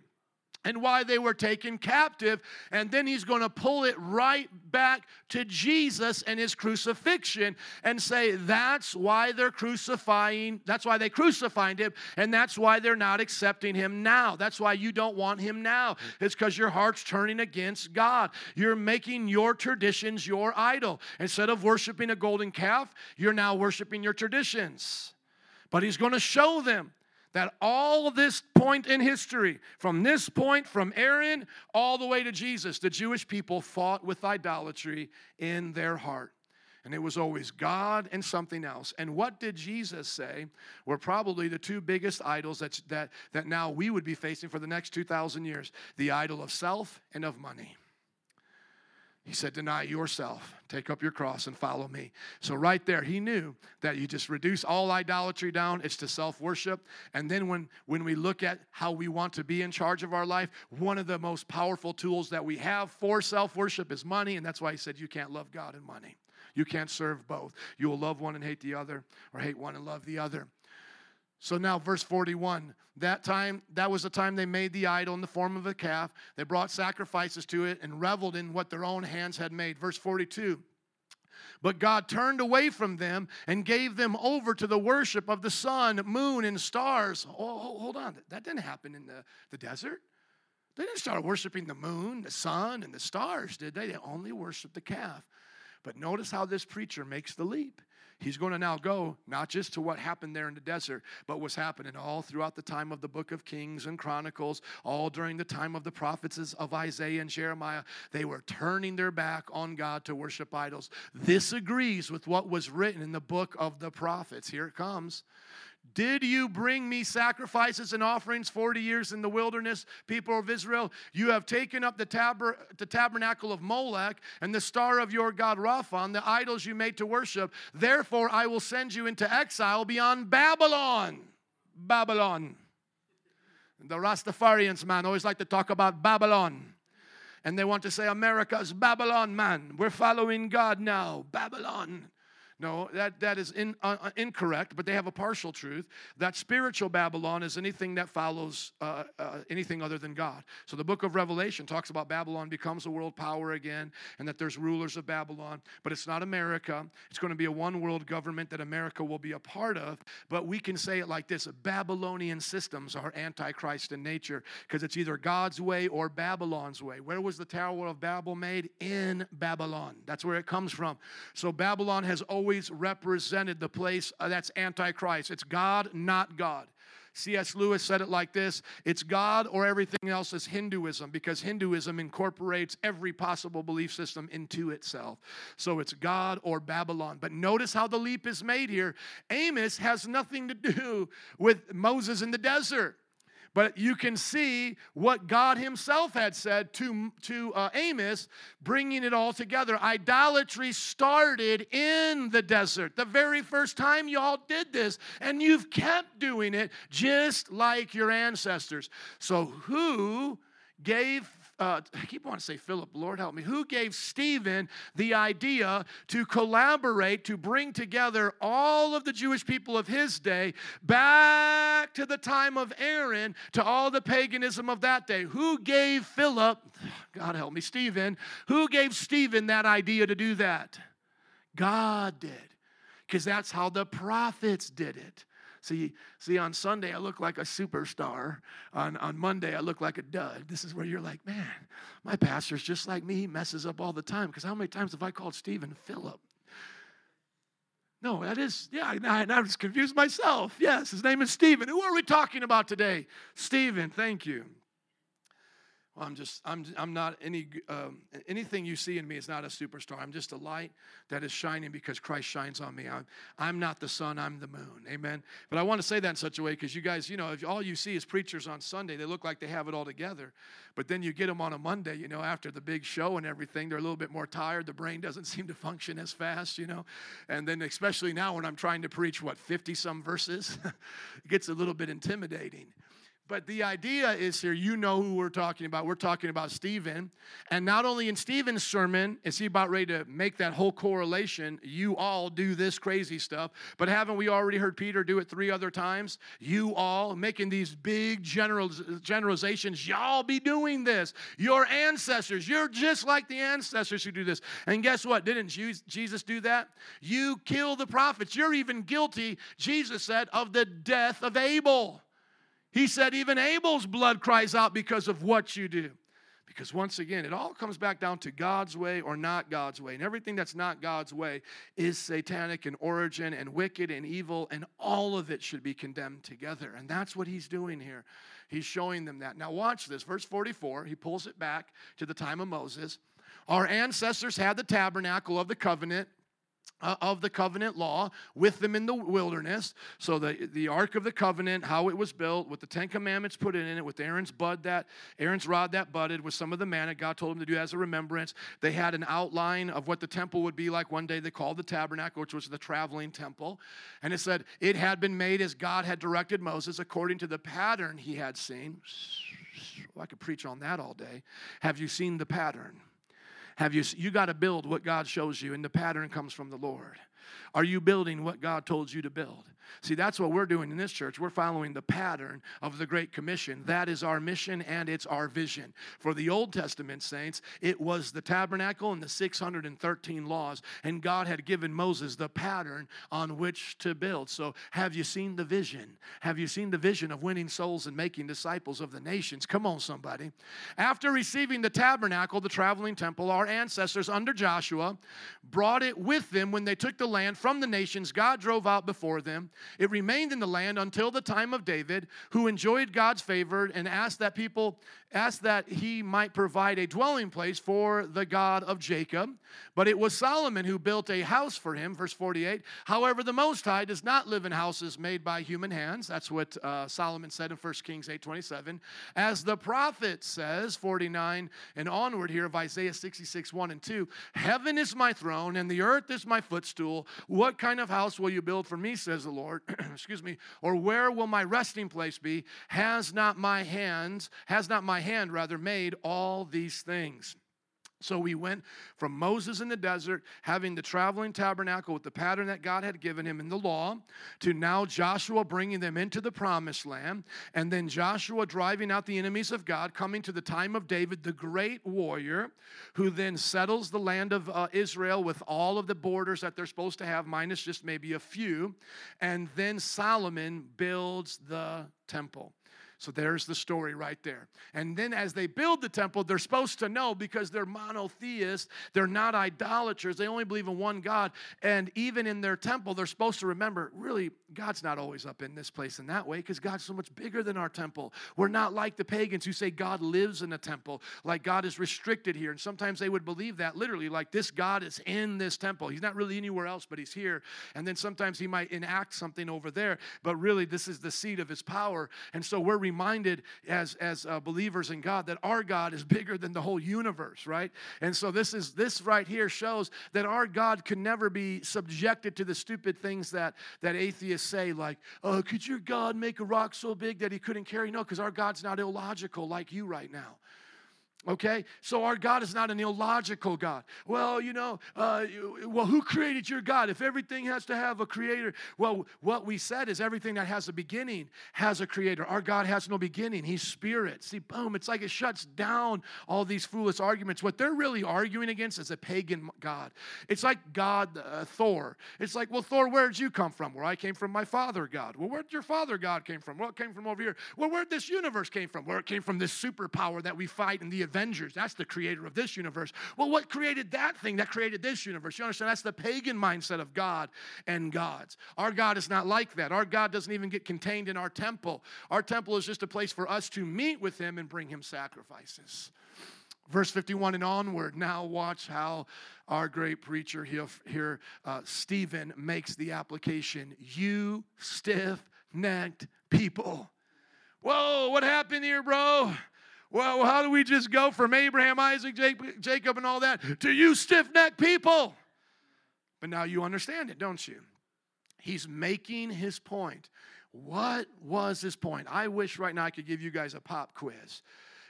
and why they were taken captive. And then he's going to pull it right back to Jesus and his crucifixion and say, that's why they're crucifying, that's why they crucified him, and that's why they're not accepting him now. That's why you don't want him now. It's because your heart's turning against God. You're making your traditions your idol. Instead of worshiping a golden calf, you're now worshiping your traditions. But he's going to show them that all this point in history, from this point, from Aaron all the way to Jesus, the Jewish people fought with idolatry in their heart. And it was always God and something else. And what did Jesus say were probably the two biggest idols that, that, that now we would be facing for the next 2,000 years the idol of self and of money. He said, Deny yourself, take up your cross, and follow me. So, right there, he knew that you just reduce all idolatry down, it's to self worship. And then, when, when we look at how we want to be in charge of our life, one of the most powerful tools that we have for self worship is money. And that's why he said, You can't love God and money. You can't serve both. You will love one and hate the other, or hate one and love the other. So now, verse 41, that time, that was the time they made the idol in the form of a calf. They brought sacrifices to it and reveled in what their own hands had made. Verse 42, but God turned away from them and gave them over to the worship of the sun, moon, and stars. Oh, hold on. That didn't happen in the, the desert. They didn't start worshiping the moon, the sun, and the stars, did they? They only worshiped the calf. But notice how this preacher makes the leap. He's going to now go not just to what happened there in the desert, but what's happening all throughout the time of the book of Kings and Chronicles, all during the time of the prophets of Isaiah and Jeremiah. They were turning their back on God to worship idols. This agrees with what was written in the book of the prophets. Here it comes. Did you bring me sacrifices and offerings 40 years in the wilderness, people of Israel? You have taken up the, the tabernacle of Molech and the star of your God Rephan, the idols you made to worship. Therefore, I will send you into exile beyond Babylon. Babylon. The Rastafarians, man, always like to talk about Babylon. And they want to say, America's Babylon, man. We're following God now. Babylon. No, that, that is in, uh, uh, incorrect, but they have a partial truth. That spiritual Babylon is anything that follows uh, uh, anything other than God. So the book of Revelation talks about Babylon becomes a world power again and that there's rulers of Babylon, but it's not America. It's going to be a one world government that America will be a part of. But we can say it like this Babylonian systems are antichrist in nature because it's either God's way or Babylon's way. Where was the Tower of Babel made? In Babylon. That's where it comes from. So Babylon has always always represented the place uh, that's antichrist. It's God, not God. C.S. Lewis said it like this it's God or everything else is Hinduism because Hinduism incorporates every possible belief system into itself. So it's God or Babylon. But notice how the leap is made here. Amos has nothing to do with Moses in the desert. But you can see what God Himself had said to, to uh, Amos, bringing it all together. Idolatry started in the desert. The very first time y'all did this, and you've kept doing it just like your ancestors. So, who gave uh, I keep wanting to say Philip, Lord help me, who gave Stephen the idea to collaborate, to bring together all of the Jewish people of his day back to the time of Aaron, to all the paganism of that day? Who gave Philip, God help me, Stephen, who gave Stephen that idea to do that? God did, because that's how the prophets did it. See, see, on Sunday I look like a superstar. On, on Monday I look like a dud. This is where you're like, man, my pastor's just like me. He messes up all the time. Because how many times have I called Stephen Philip? No, that is, yeah, I, I just confused myself. Yes, his name is Stephen. Who are we talking about today? Stephen, thank you. I'm just, I'm, I'm not any, um, anything you see in me is not a superstar. I'm just a light that is shining because Christ shines on me. I'm, I'm not the sun, I'm the moon. Amen. But I want to say that in such a way because you guys, you know, if all you see is preachers on Sunday, they look like they have it all together. But then you get them on a Monday, you know, after the big show and everything, they're a little bit more tired. The brain doesn't seem to function as fast, you know. And then, especially now when I'm trying to preach, what, 50 some verses, it gets a little bit intimidating. But the idea is here, you know who we're talking about. We're talking about Stephen. And not only in Stephen's sermon is he about ready to make that whole correlation, you all do this crazy stuff, but haven't we already heard Peter do it three other times? You all making these big general, generalizations, y'all be doing this. Your ancestors, you're just like the ancestors who do this. And guess what? Didn't Jesus do that? You kill the prophets. You're even guilty, Jesus said, of the death of Abel. He said, even Abel's blood cries out because of what you do. Because once again, it all comes back down to God's way or not God's way. And everything that's not God's way is satanic in origin and wicked and evil, and all of it should be condemned together. And that's what he's doing here. He's showing them that. Now, watch this. Verse 44, he pulls it back to the time of Moses. Our ancestors had the tabernacle of the covenant uh, of the covenant law with them in the wilderness. So the, the Ark of the Covenant, how it was built, with the Ten Commandments put in it, with Aaron's bud that Aaron's rod that budded, with some of the manna God told him to do as a remembrance. They had an outline of what the temple would be like. One day they called the tabernacle, which was the traveling temple, and it said it had been made as God had directed Moses according to the pattern he had seen. Well, I could preach on that all day. Have you seen the pattern? Have you you got to build what God shows you and the pattern comes from the Lord. Are you building what God told you to build? See, that's what we're doing in this church. We're following the pattern of the Great Commission. That is our mission and it's our vision. For the Old Testament saints, it was the tabernacle and the 613 laws, and God had given Moses the pattern on which to build. So, have you seen the vision? Have you seen the vision of winning souls and making disciples of the nations? Come on, somebody. After receiving the tabernacle, the traveling temple, our ancestors under Joshua brought it with them when they took the land from the nations God drove out before them. It remained in the land until the time of David, who enjoyed God's favor and asked that people asked that he might provide a dwelling place for the God of Jacob. But it was Solomon who built a house for him, verse 48. However, the Most High does not live in houses made by human hands. That's what uh, Solomon said in 1 Kings 8 27. As the prophet says, 49 and onward here of Isaiah 66 1 and 2 Heaven is my throne and the earth is my footstool. What kind of house will you build for me, says the Lord? Excuse me. Or where will my resting place be? Has not my hands, has not my hand rather made all these things? So we went from Moses in the desert, having the traveling tabernacle with the pattern that God had given him in the law, to now Joshua bringing them into the promised land, and then Joshua driving out the enemies of God, coming to the time of David, the great warrior, who then settles the land of uh, Israel with all of the borders that they're supposed to have, minus just maybe a few. And then Solomon builds the temple. So there's the story right there. And then as they build the temple, they're supposed to know because they're monotheists, they're not idolaters, they only believe in one God. And even in their temple, they're supposed to remember really, God's not always up in this place in that way because God's so much bigger than our temple. We're not like the pagans who say God lives in a temple, like God is restricted here. And sometimes they would believe that literally, like this God is in this temple. He's not really anywhere else, but He's here. And then sometimes He might enact something over there, but really, this is the seat of His power. And so we're reminded as, as uh, believers in God that our God is bigger than the whole universe, right? And so this is this right here shows that our God can never be subjected to the stupid things that, that atheists say, like, oh, could your God make a rock so big that he couldn't carry? No, because our God's not illogical like you right now. Okay, so our God is not an illogical God. Well, you know, uh, well, who created your God? If everything has to have a creator, well, what we said is everything that has a beginning has a creator. Our God has no beginning, He's spirit. See, boom, it's like it shuts down all these foolish arguments. What they're really arguing against is a pagan God. It's like God, uh, Thor. It's like, well, Thor, where did you come from? Where I came from, my father God. Well, where'd your father God came from? Well, it came from over here. Well, where'd this universe came from? Where it came from this superpower that we fight in the Avengers. That's the creator of this universe. Well, what created that thing that created this universe? You understand? That's the pagan mindset of God and gods. Our God is not like that. Our God doesn't even get contained in our temple. Our temple is just a place for us to meet with Him and bring Him sacrifices. Verse 51 and onward. Now, watch how our great preacher here, here uh, Stephen, makes the application. You stiff necked people. Whoa, what happened here, bro? Well, how do we just go from Abraham, Isaac, Jacob, and all that to you stiff necked people? But now you understand it, don't you? He's making his point. What was his point? I wish right now I could give you guys a pop quiz.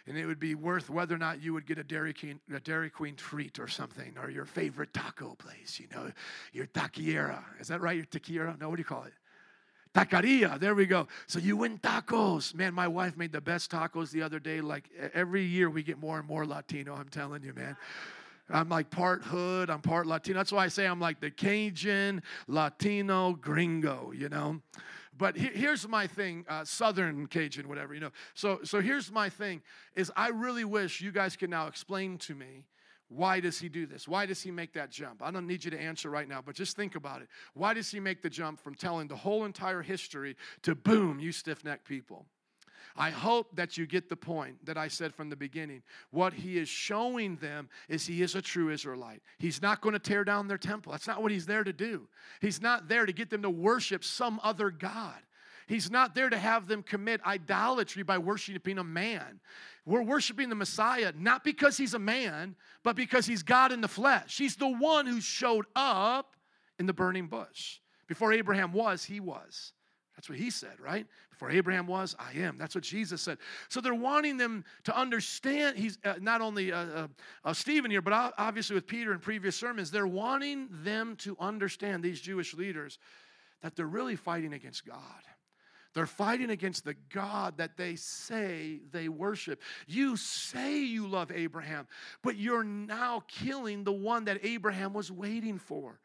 And it would be worth whether or not you would get a Dairy Queen, a Dairy Queen treat or something, or your favorite taco place, you know, your taqueria. Is that right? Your taqueria? No, what do you call it? Taqueria, there we go. So you win tacos. Man, my wife made the best tacos the other day. Like every year we get more and more Latino, I'm telling you, man. I'm like part hood, I'm part Latino. That's why I say I'm like the Cajun, Latino, gringo, you know. But here's my thing, uh, Southern Cajun, whatever, you know. So, so here's my thing: is I really wish you guys could now explain to me why does he do this? Why does he make that jump? I don't need you to answer right now, but just think about it. Why does he make the jump from telling the whole entire history to boom, you stiff necked people? I hope that you get the point that I said from the beginning. What he is showing them is he is a true Israelite. He's not going to tear down their temple. That's not what he's there to do. He's not there to get them to worship some other God. He's not there to have them commit idolatry by worshiping a man. We're worshiping the Messiah not because he's a man, but because he's God in the flesh. He's the one who showed up in the burning bush. Before Abraham was, he was. That's what he said, right? Before Abraham was, I am. That's what Jesus said. So they're wanting them to understand. He's uh, not only uh, uh, uh Stephen here, but obviously with Peter in previous sermons, they're wanting them to understand, these Jewish leaders, that they're really fighting against God. They're fighting against the God that they say they worship. You say you love Abraham, but you're now killing the one that Abraham was waiting for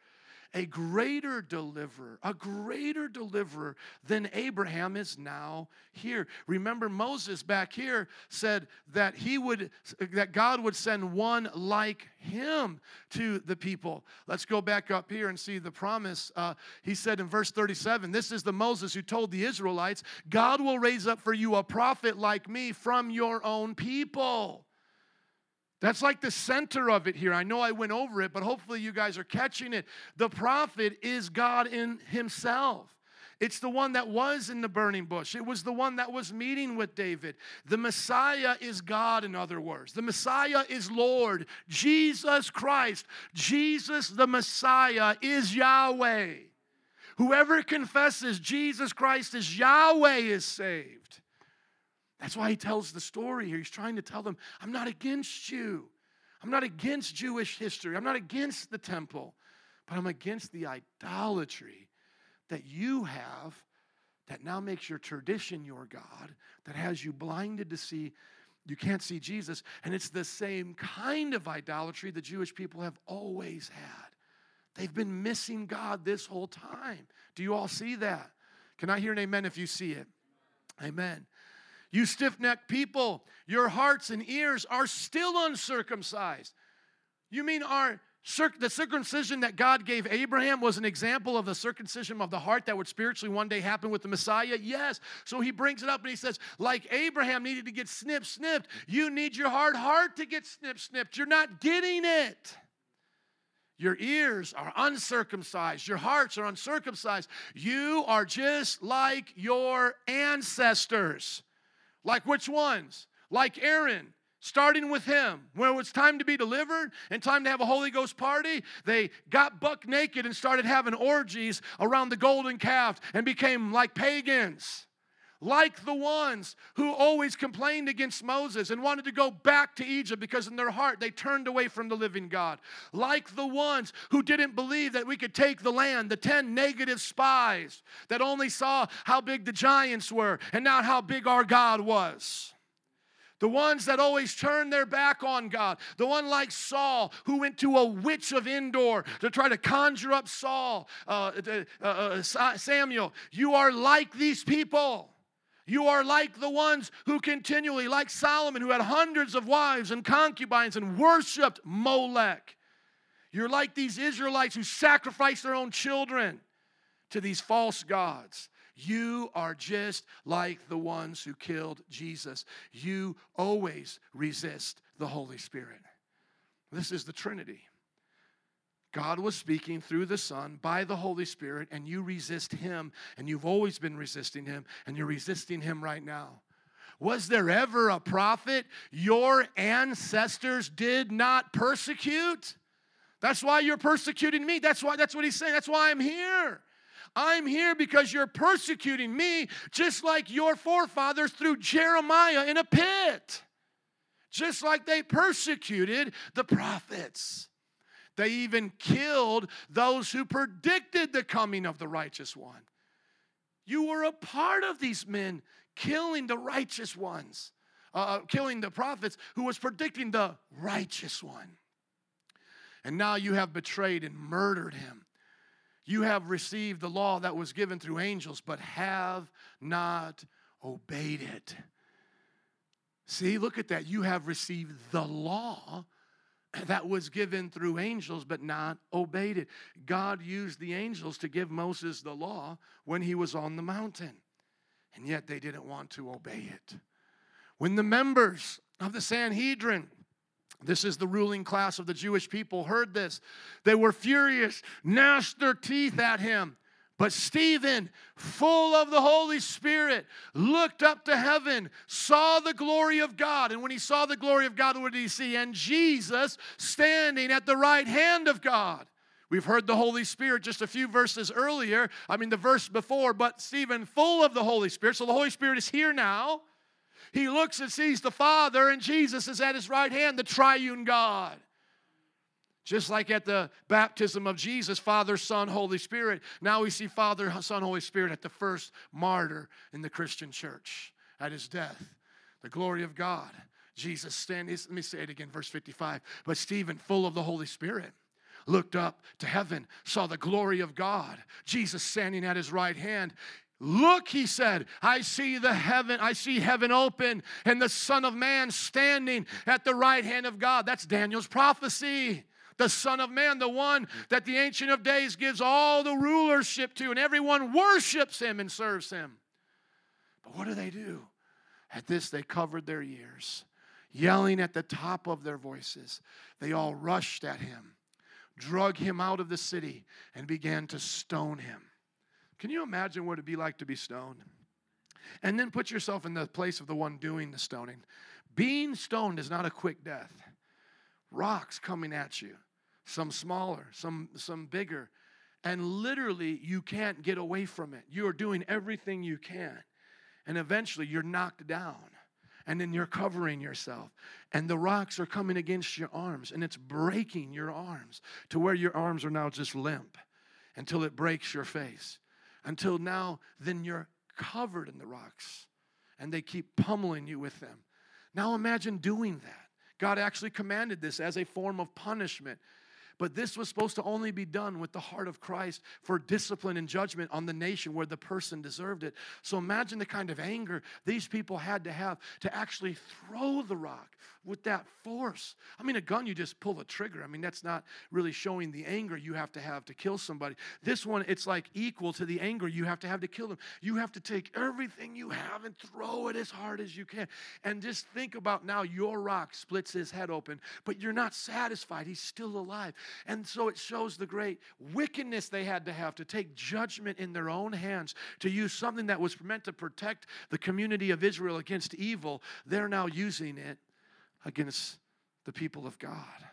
a greater deliverer, a greater deliverer than Abraham is now here. Remember Moses back here said that he would that God would send one like him to the people. Let's go back up here and see the promise. Uh, he said in verse 37, this is the Moses who told the Israelites, God will raise up for you a prophet like me from your own people. That's like the center of it here. I know I went over it, but hopefully you guys are catching it. The prophet is God in himself. It's the one that was in the burning bush. It was the one that was meeting with David. The Messiah is God, in other words. The Messiah is Lord, Jesus Christ. Jesus, the Messiah, is Yahweh. Whoever confesses Jesus Christ as Yahweh is saved. That's why he tells the story here. He's trying to tell them, I'm not against you. I'm not against Jewish history. I'm not against the temple, but I'm against the idolatry that you have that now makes your tradition your God, that has you blinded to see you can't see Jesus. And it's the same kind of idolatry the Jewish people have always had. They've been missing God this whole time. Do you all see that? Can I hear an amen if you see it? Amen. You stiff necked people, your hearts and ears are still uncircumcised. You mean our the circumcision that God gave Abraham was an example of the circumcision of the heart that would spiritually one day happen with the Messiah? Yes. So he brings it up and he says, like Abraham needed to get snip snipped, you need your hard heart to get snip snipped. You're not getting it. Your ears are uncircumcised. Your hearts are uncircumcised. You are just like your ancestors. Like which ones? Like Aaron, starting with him. When it was time to be delivered and time to have a Holy Ghost party, they got buck naked and started having orgies around the golden calf and became like pagans like the ones who always complained against Moses and wanted to go back to Egypt because in their heart they turned away from the living God. Like the ones who didn't believe that we could take the land, the 10 negative spies that only saw how big the giants were and not how big our God was. The ones that always turned their back on God. The one like Saul who went to a witch of Endor to try to conjure up Saul, uh, uh, uh, Samuel. You are like these people. You are like the ones who continually, like Solomon, who had hundreds of wives and concubines and worshiped Molech. You're like these Israelites who sacrificed their own children to these false gods. You are just like the ones who killed Jesus. You always resist the Holy Spirit. This is the Trinity. God was speaking through the Son by the Holy Spirit, and you resist Him, and you've always been resisting Him, and you're resisting Him right now. Was there ever a prophet your ancestors did not persecute? That's why you're persecuting me. That's why that's what he's saying. That's why I'm here. I'm here because you're persecuting me just like your forefathers threw Jeremiah in a pit. Just like they persecuted the prophets. They even killed those who predicted the coming of the righteous one. You were a part of these men killing the righteous ones, uh, uh, killing the prophets who was predicting the righteous one. And now you have betrayed and murdered him. You have received the law that was given through angels, but have not obeyed it. See, look at that. You have received the law that was given through angels but not obeyed it. God used the angels to give Moses the law when he was on the mountain, and yet they didn't want to obey it. When the members of the Sanhedrin, this is the ruling class of the Jewish people, heard this, they were furious, gnashed their teeth at him. But Stephen, full of the Holy Spirit, looked up to heaven, saw the glory of God. And when he saw the glory of God, what did he see? And Jesus standing at the right hand of God. We've heard the Holy Spirit just a few verses earlier. I mean, the verse before, but Stephen, full of the Holy Spirit. So the Holy Spirit is here now. He looks and sees the Father, and Jesus is at his right hand, the triune God. Just like at the baptism of Jesus, Father, Son, Holy Spirit, now we see Father, Son, Holy Spirit at the first martyr in the Christian church at his death. The glory of God. Jesus standing, let me say it again, verse 55. But Stephen, full of the Holy Spirit, looked up to heaven, saw the glory of God, Jesus standing at his right hand. Look, he said, I see the heaven, I see heaven open and the Son of Man standing at the right hand of God. That's Daniel's prophecy the Son of Man, the one that the Ancient of Days gives all the rulership to, and everyone worships him and serves him. But what do they do? At this, they covered their ears, yelling at the top of their voices. They all rushed at him, drug him out of the city, and began to stone him. Can you imagine what it'd be like to be stoned? And then put yourself in the place of the one doing the stoning. Being stoned is not a quick death. Rocks coming at you, some smaller, some, some bigger. And literally, you can't get away from it. You are doing everything you can. And eventually, you're knocked down. And then you're covering yourself. And the rocks are coming against your arms. And it's breaking your arms to where your arms are now just limp until it breaks your face. Until now, then you're covered in the rocks. And they keep pummeling you with them. Now imagine doing that. God actually commanded this as a form of punishment. But this was supposed to only be done with the heart of Christ for discipline and judgment on the nation where the person deserved it. So imagine the kind of anger these people had to have to actually throw the rock with that force. I mean, a gun, you just pull the trigger. I mean, that's not really showing the anger you have to have to kill somebody. This one, it's like equal to the anger you have to have to kill them. You have to take everything you have and throw it as hard as you can. And just think about now your rock splits his head open, but you're not satisfied. He's still alive. And so it shows the great wickedness they had to have to take judgment in their own hands, to use something that was meant to protect the community of Israel against evil. They're now using it against the people of God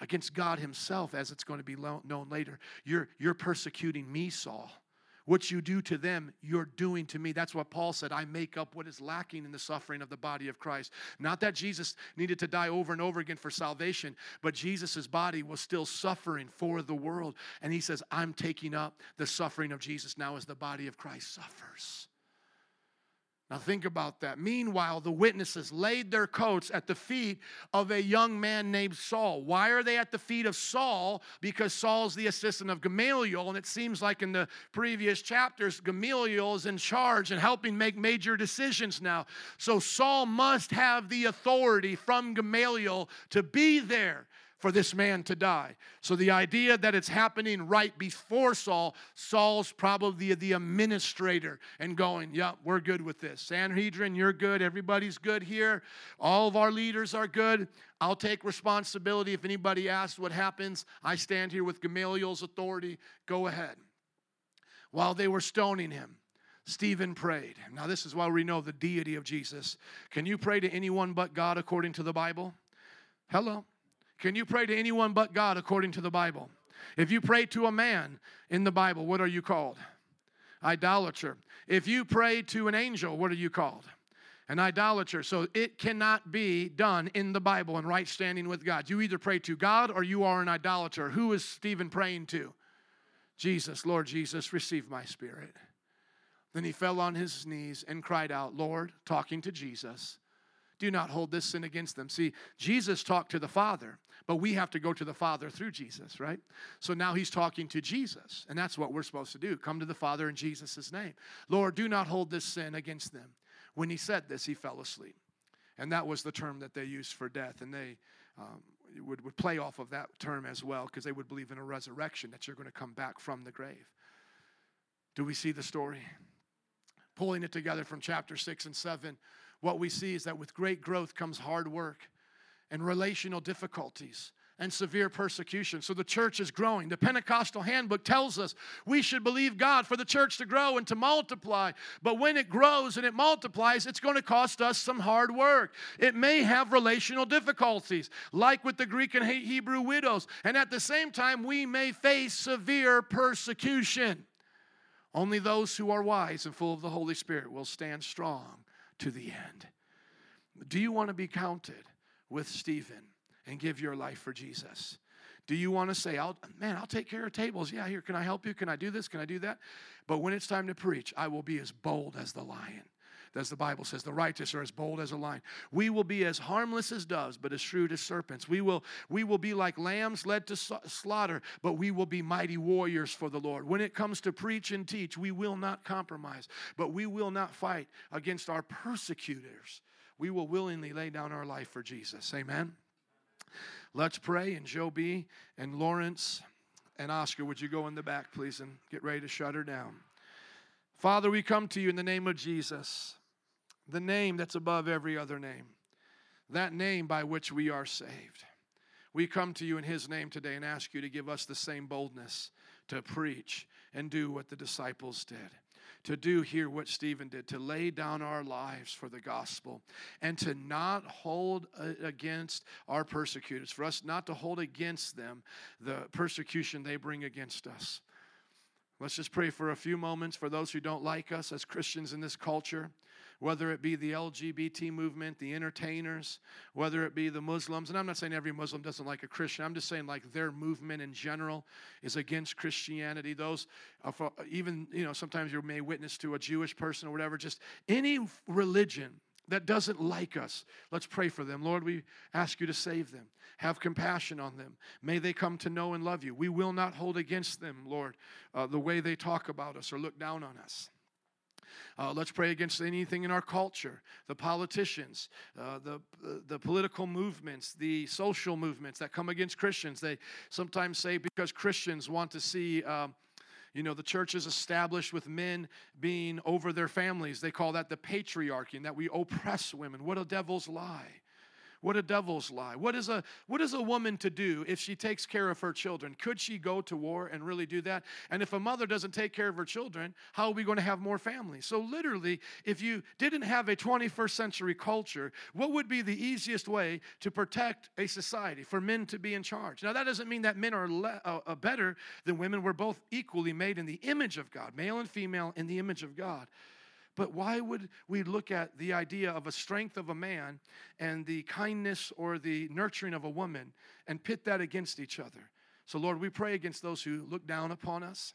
against God Himself, as it's going to be known later. You're, you're persecuting me, Saul. What you do to them, you're doing to me. That's what Paul said. I make up what is lacking in the suffering of the body of Christ. Not that Jesus needed to die over and over again for salvation, but Jesus' body was still suffering for the world. And he says, I'm taking up the suffering of Jesus now as the body of Christ suffers. Now, think about that. Meanwhile, the witnesses laid their coats at the feet of a young man named Saul. Why are they at the feet of Saul? Because Saul's the assistant of Gamaliel, and it seems like in the previous chapters, Gamaliel is in charge and helping make major decisions now. So Saul must have the authority from Gamaliel to be there for this man to die. So the idea that it's happening right before Saul, Saul's probably the, the administrator and going, yeah, we're good with this. Sanhedrin, you're good. Everybody's good here. All of our leaders are good. I'll take responsibility. If anybody asks what happens, I stand here with Gamaliel's authority. Go ahead. While they were stoning him, Stephen prayed. Now, this is why we know the deity of Jesus. Can you pray to anyone but God according to the Bible? Hello. Can you pray to anyone but God according to the Bible? If you pray to a man in the Bible, what are you called? Idolater. If you pray to an angel, what are you called? An idolater. So it cannot be done in the Bible in right standing with God. You either pray to God or you are an idolater. Who is Stephen praying to? Jesus. Lord Jesus, receive my spirit. Then he fell on his knees and cried out, Lord, talking to Jesus, do not hold this sin against them. See, Jesus talked to the Father, but we have to go to the Father through Jesus, right? So now he's talking to Jesus, and that's what we're supposed to do come to the Father in Jesus' name. Lord, do not hold this sin against them. When he said this, he fell asleep. And that was the term that they used for death. And they um, would, would play off of that term as well because they would believe in a resurrection, that you're going to come back from the grave. Do we see the story? Pulling it together from chapter 6 and 7 what we see is that with great growth comes hard work and relational difficulties and severe persecution. So the church is growing. The Pentecostal handbook tells us we should believe God for the church to grow and to multiply. But when it grows and it multiplies, it's going to cost us some hard work. It may have relational difficulties, like with the Greek and Hebrew widows. And at the same time, we may face severe persecution. Only those who are wise and full of the Holy Spirit will stand strong to the end. Do you want to be counted with Stephen and give your life for Jesus? Do you want to say, I'll, man, I'll take care of tables. Yeah, here, can I help you? Can I do this? Can I do that? But when it's time to preach, I will be as bold as the lion. As the Bible says, the righteous are as bold as a lion. We will be as harmless as doves, but as shrewd as serpents. We will, we will be like lambs led to slaughter, but we will be mighty warriors for the Lord. When it comes to preach and teach, we will not compromise, but we will not fight against our persecutors. We will willingly lay down our life for Jesus. Amen. Let's pray. And Joe B. and Lawrence and Oscar, would you go in the back, please, and get ready to shut her down? Father, we come to you in the name of Jesus, the name that's above every other name, that name by which we are saved. We come to you in his name today and ask you to give us the same boldness to preach and do what the disciples did to do here what Stephen did, to lay down our lives for the gospel and to not hold against our persecutors, for us not to hold against them the persecution they bring against us. Let's just pray for a few moments for those who don't like us as Christians in this culture whether it be the LGBT movement, the entertainers, whether it be the Muslims. And I'm not saying every Muslim doesn't like a Christian. I'm just saying like their movement in general is against Christianity. Those, uh, even, you know, sometimes you may witness to a Jewish person or whatever, just any religion that doesn't like us. Let's pray for them. Lord, we ask you to save them. Have compassion on them. May they come to know and love you. We will not hold against them, Lord, uh, the way they talk about us or look down on us. Uh, let's pray against anything in our culture, the politicians, uh, the, the political movements, the social movements that come against Christians. They sometimes say because Christians want to see. Um, you know, the church is established with men being over their families. They call that the patriarchy and that we oppress women. What a devil's lie. What a devil's lie. What is a what is a woman to do if she takes care of her children? Could she go to war and really do that? And if a mother doesn't take care of her children, how are we going to have more families? So literally, if you didn't have a 21st century culture, what would be the easiest way to protect a society for men to be in charge? Now that doesn't mean that men are le- uh, uh, better than women. We're both equally made in the image of God, male and female in the image of God. But why would we look at the idea of a strength of a man and the kindness or the nurturing of a woman and pit that against each other? So, Lord, we pray against those who look down upon us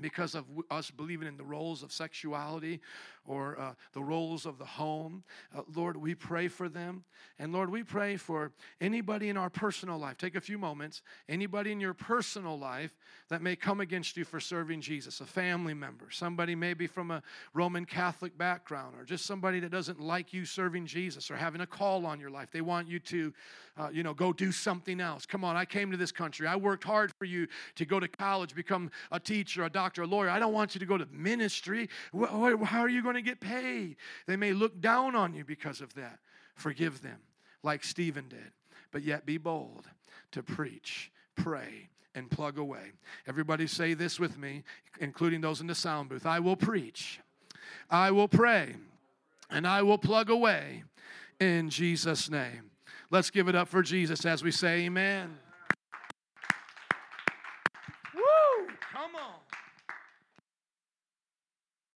because of us believing in the roles of sexuality or uh, the roles of the home. Uh, Lord, we pray for them. And Lord, we pray for anybody in our personal life. Take a few moments. Anybody in your personal life that may come against you for serving Jesus, a family member, somebody maybe from a Roman Catholic background, or just somebody that doesn't like you serving Jesus or having a call on your life. They want you to, uh, you know, go do something else. Come on, I came to this country. I worked hard for you to go to college, become a teacher, a doctor doctor, a lawyer. I don't want you to go to ministry. How are you going to get paid? They may look down on you because of that. Forgive them, like Stephen did, but yet be bold to preach, pray, and plug away. Everybody say this with me, including those in the sound booth. I will preach, I will pray, and I will plug away in Jesus' name. Let's give it up for Jesus as we say, Amen.